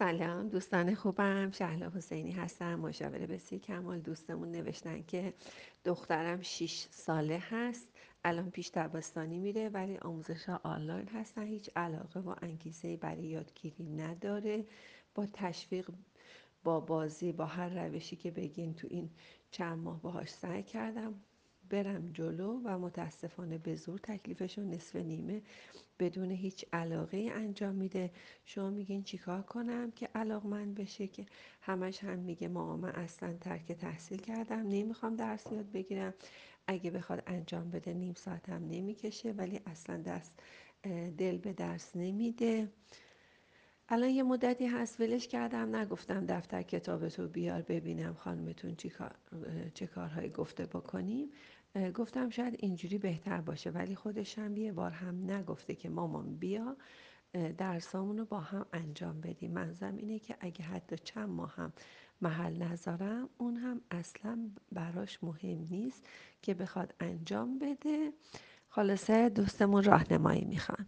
سلام دوستان خوبم. شهلا حسینی هستم مشاور بسی کمال دوستمون نوشتن که دخترم 6 ساله هست. الان پیش دبستانی میره ولی آموزش ها آنلاین هستن. هیچ علاقه و انگیزه برای یادگیری نداره. با تشویق با بازی با هر روشی که بگین تو این چند ماه باهاش سعی کردم. برم جلو و متاسفانه به زور تکلیفشون نصف نیمه بدون هیچ علاقه انجام میده. شما میگین چیکار کنم که علاقمند بشه که همش هم میگه ماما من اصلا ترک تحصیل کردم نمی‌خوام درس یاد بگیرم. اگه بخواد انجام بده نیم ساعت هم نمی‌کشه ولی اصلا دست دل به درس نمیده. الان یه مدتی هست ولش کردم نگفتم دفتر کتابتو بیار ببینم خانمتون چه کارهایی گفته بکنیم. گفتم شاید اینجوری بهتر باشه ولی خودش هم یه بار هم نگفته که مامان بیا درسامون رو با هم انجام بدیم. منظرم اینه که اگه حتی چند ماه هم محل نذارم اون هم اصلا براش مهم نیست که بخواد انجام بده. خلاصه دوستمون راهنمایی می‌خوان.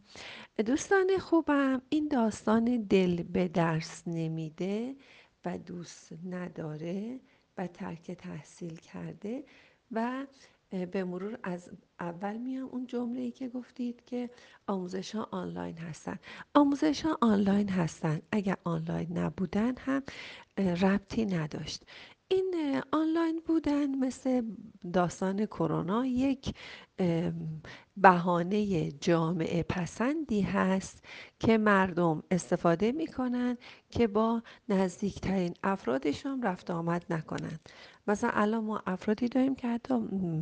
دوستان خوبم این داستان دل به درس نمیده و دوست نداره و ترک تحصیل کرده و به مرور از اول میام اون جمله ای که گفتید که آموزش ها آنلاین هستن. آموزش ها آنلاین هستن. اگر آنلاین نبودن هم ربطی نداشت. این آنلاین بودن مثل داستان کرونا یک بهانه جامعه پسندی هست که مردم استفاده می‌کنن که با نزدیکترین افرادشون رفت آمد نکنن. مثلا الان ما افرادی داریم که حتی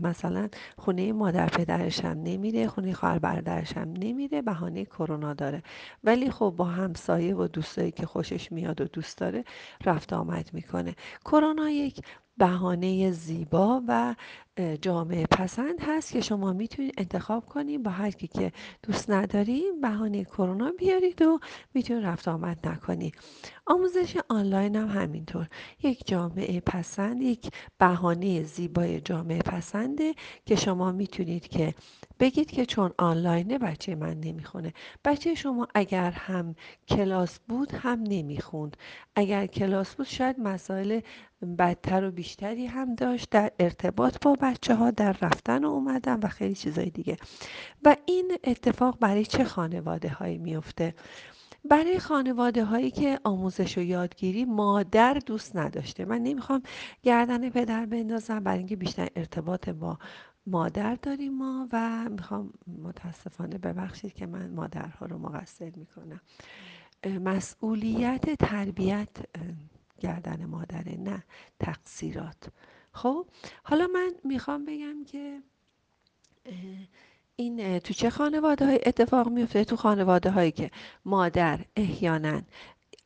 مثلا خونه مادر پدرش هم نمیره خونه خواهر برادرش هم نمیره بهانه کرونا داره. ولی خب با همسایه و دوستایی که خوشش میاد و دوست داره رفت آمد می‌کنه. کرونا یک بهانه زیبا و جامعه پسند هست که شما می‌تونید انتخاب کنید با هر کی که دوست نداریم بهانه کرونا بیارید و می‌تونید رفت آمد نکنید. آموزش آنلاین هم همینطور. یک جامعه پسند یک بهانه زیبای جامعه پسنده که شما می‌تونید که بگید که چون آنلاینه بچه من نمی‌خونه. بچه شما اگر هم کلاس بود هم نمی‌خوند. اگر کلاس بود شاید مسائل بدتر و بیشتری هم داشت در ارتباط با بچه ها در رفتن و اومدن و خیلی چیزای دیگه. و این اتفاق برای چه خانواده هایی میفته برای خانواده هایی که آموزش و یادگیری مادر دوست نداشته. من نمی‌خوام گردن پدر بندازم برای اینکه بیشتر ارتباط با مادر داریم ما و می‌خوام متاسفانه ببخشید که من مادرها رو مقصر می‌کنم. مسئولیت تربیت گردن مادره نه تقصیرات. خب حالا من می‌خوام بگم که این تو چه خانواده های اتفاق میفته تو خانواده هایی که مادر احیانا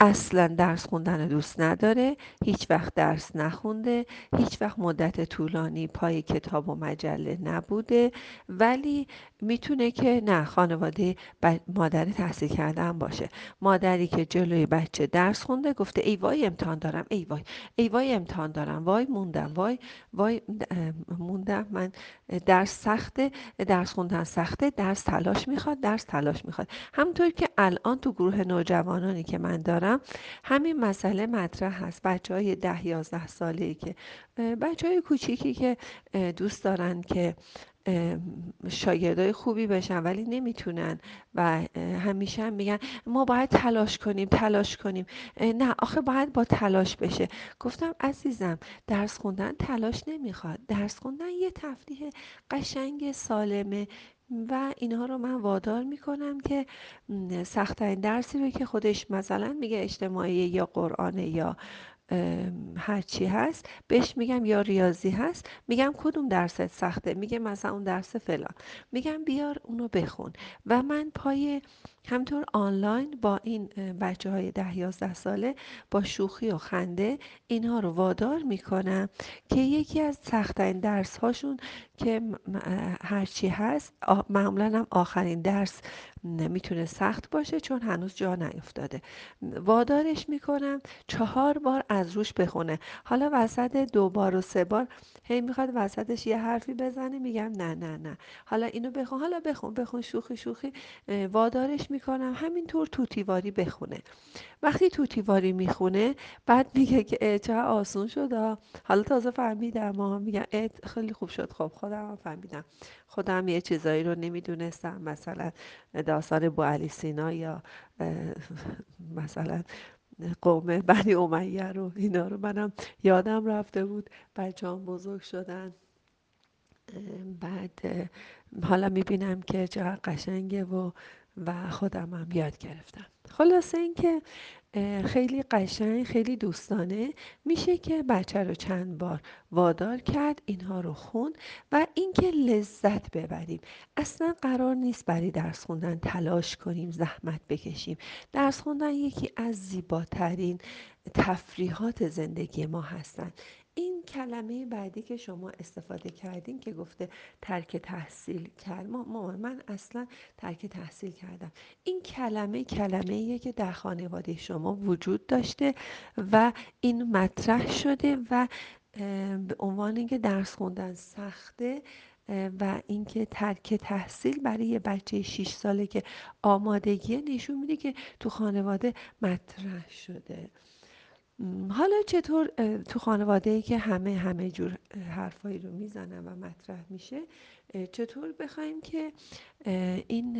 اصلا درس خوندن رو دوست نداره هیچ وقت درس نخونده هیچ وقت مدت طولانی پای کتاب و مجله نبوده. ولی می‌تونه که نه خانواده مادر تحصیل کردن باشه. مادری که جلوی بچه درس خونده گفته ای وای امتحان دارم ای وای ای وای امتحان دارم وای موندم وای وای موندم من درس سخته درس خوندن سخته درس تلاش می‌خواد درس تلاش می‌خواد. همونطور که الان تو گروه نوجوانانی که من دارم همین مسئله مطرح هست بچه های ده یازده ساله که. بچه های کوچیکی که دوست دارن که شاگردای خوبی بشن ولی نمی‌تونن و همیشه هم میگن ما باید تلاش کنیم تلاش کنیم. نه آخه باید با تلاش بشه. گفتم عزیزم درس خوندن تلاش نمی‌خواد. درس خوندن یه تفریح قشنگ سالمه. و اینها رو من وادار می‌کنم که سختترین درسی رو که خودش مثلا میگه اجتماعی یا قرآن یا هرچی هست بهش میگم یا ریاضی هست میگم کدوم درست سخته؟ میگه مثلا اون درس فلان. میگم بیار اونو بخون. و من پای همطور آنلاین با این بچه های ده یازده ساله با شوخی و خنده اینها رو وادار می‌کنم که یکی از سختترین درس هاشون که هرچی هست معمولا هم آخرین درس می‌تونه سخت باشه چون هنوز جا نیفتاده. وادارش می‌کنم چهار بار از روش بخونه. حالا وسط دو بار و سه بار هی می‌خواد وسطش یه حرفی بزنه میگم نه نه نه. حالا اینو بخون حالا بخون بخون شوخی شوخی. وادارش می‌کنم همینطور توتیواری بخونه. وقتی توتیواری می‌خونه بعد میگه که چه آسون شد حالا تازه فهمیدم ما میگم خیلی خوب شد. خب خودم هم فهمیدم. خودم یه چیزایی رو نمی‌دونستم. مثلا داستان بو علی سینا یا مثلا قوم بنی امیه رو اینا رو منم یادم رفته بود. بچه هم بزرگ شدن. بعد حالا می‌بینم که چقدر قشنگه و و خودم هم یاد گرفتم. خلاصه اینکه خیلی قشنگ خیلی دوستانه. میشه که بچه رو چند بار وادار کرد اینها رو خون و اینکه لذت ببریم. اصلا قرار نیست برای درس خوندن تلاش کنیم زحمت بکشیم. درس خوندن یکی از زیباترین تفریحات زندگی ما هستند این کلمه بعدی که شما استفاده کردین که گفته ترک تحصیل کرد مامان من اصلا ترک تحصیل کردم. این کلمه کلمه که در خانواده شما وجود داشته و این مطرح شده و به عنوان اینکه درس خوندن سخته و اینکه ترک تحصیل برای یه بچه 6 ساله که آمادگی نشون میده که تو خانواده مطرح شده. حالا چطور تو خانواده ای که همه همه جور حرفایی رو می‌زنن و مطرح میشه چطور بخوایم که این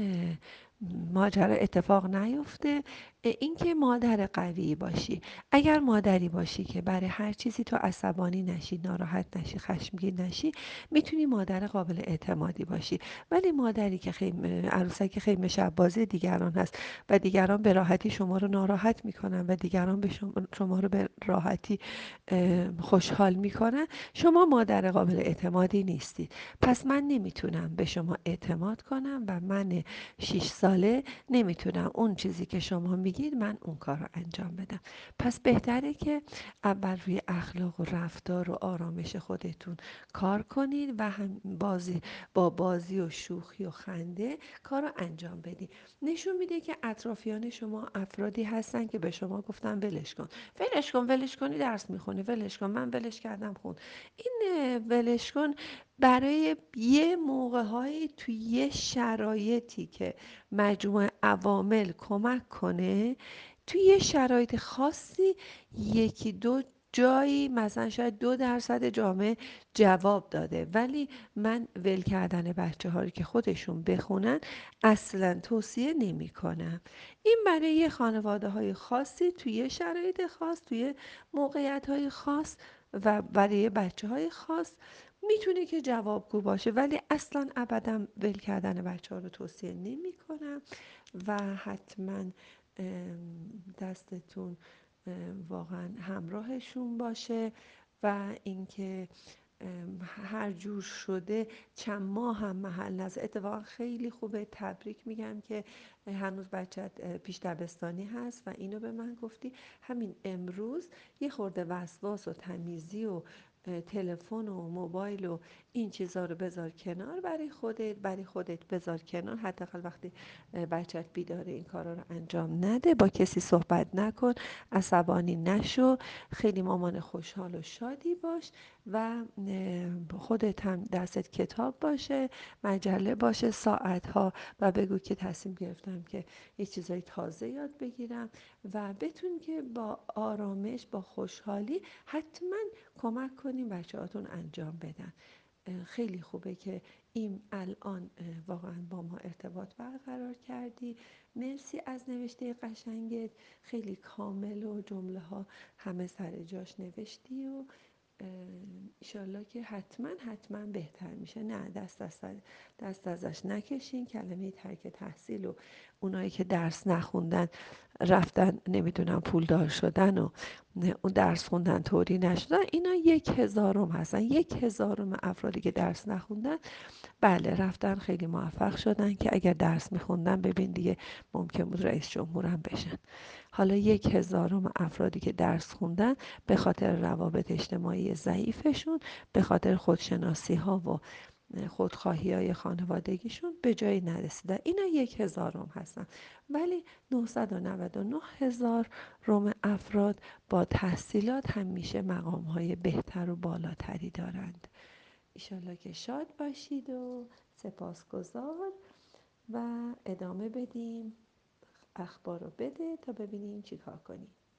ماجرا اتفاق نیفته؟ اینکه مادر قوی باشی. اگر مادری باشی که برای هر چیزی تو عصبانی نشی ناراحت نشی خشمگین نشی می‌تونی مادر قابل اعتمادی باشی. ولی مادری که خیم عروسک خیمه شب بازی دیگران هست و دیگران به راحتی شما رو ناراحت می‌کنن و دیگران به شما رو به راحتی خوشحال می‌کنن شما مادر قابل اعتمادی نیستید. پس من نمی‌تونم به شما اعتماد کنم و من 6 ساله نمی‌تونم اون چیزی که شما میگید من اون کار رو انجام بدم. پس بهتره که اول روی اخلاق و رفتار و آرامش خودتون کار کنید و هم بازی با بازی و شوخی و خنده کار رو انجام بدید. نشون میده که اطرافیان شما افرادی هستن که به شما گفتن ولش کن. ولش کن ولش کنی درس می‌خونی ولش کن من ولش کردم خون. این ولش کن برای یه موقع توی یه شرایطی که مجموعه عوامل کمک کنه توی یه شرایط خاصی یکی دو جایی مثلا شاید دو درصد جامعه جواب داده. ولی من ول کردن بچه ها که خودشون بخونن اصلا توصیه نمی کنم این برای یه خانواده های خاصی توی شرایط خاص توی موقعیت های خاص و برای بچه های خاص می‌تونه که جوابگو باشه ولی اصلا ابدا ول کردن بچه ها رو توصیه نمی کنم و حتما دستتون واقعا همراهشون باشه و اینکه هر جور شده چند ماه هم محل نظر. اتفاقا خیلی خوبه. تبریک میگم که هنوز بچت پیش دبستانی هست و اینو به من گفتی. همین امروز یه خورده وسواس و تمیزی و تلفن و موبایل و این چیزا رو بذار کنار. برای خودت برای خودت بذار کنار. حداقل وقتی بچت بیداره این کارا رو انجام نده با کسی صحبت نکن عصبانی نشو. خیلی مامان خوشحال و شادی باش و خودت هم دستت کتاب باشه مجله باشه ساعت ها و بگو که تصمیم گرفتم که یه چیزای تازه یاد بگیرم و بتون که با آرامش با خوشحالی حتما کمک کنیم بچه هاتون انجام بدن. خیلی خوبه که این الان واقعا با ما ارتباط برقرار کردی. مرسی از نوشته قشنگت. خیلی کامل و جمله ها همه سر جاش نوشتی و ایشالله که حتما حتما بهتر میشه. نه دست دست, دست ازش نکشین. کلمه ترک تحصیل و اونایی که درس نخوندن رفتن نمی‌دونم پولدار شدن و اون درس خوندن طوری نشدن. اینا یک هزارم هستن. یک هزارم افرادی که درس نخوندن بله رفتن خیلی موفق شدن که اگر درس میخوندن ببین دیگه ممکن بود رئیس جمهورم بشن. حالا یک هزارم افرادی که درس خوندن به خاطر روابط اجتماعی ضعیفشون به خاطر خودشناسی ها و خودخواهی های خانوادگیشون به جایی نرسیدن اینا یک هزارم هستن. ولی 999 هزار روم افراد با تحصیلات همیشه مقام های بهتر و بالاتری دارند. ایشالله که شاد باشید و سپاسگزار و ادامه بدیم. اخبار رو بده تا ببینیم چی کار کنیم.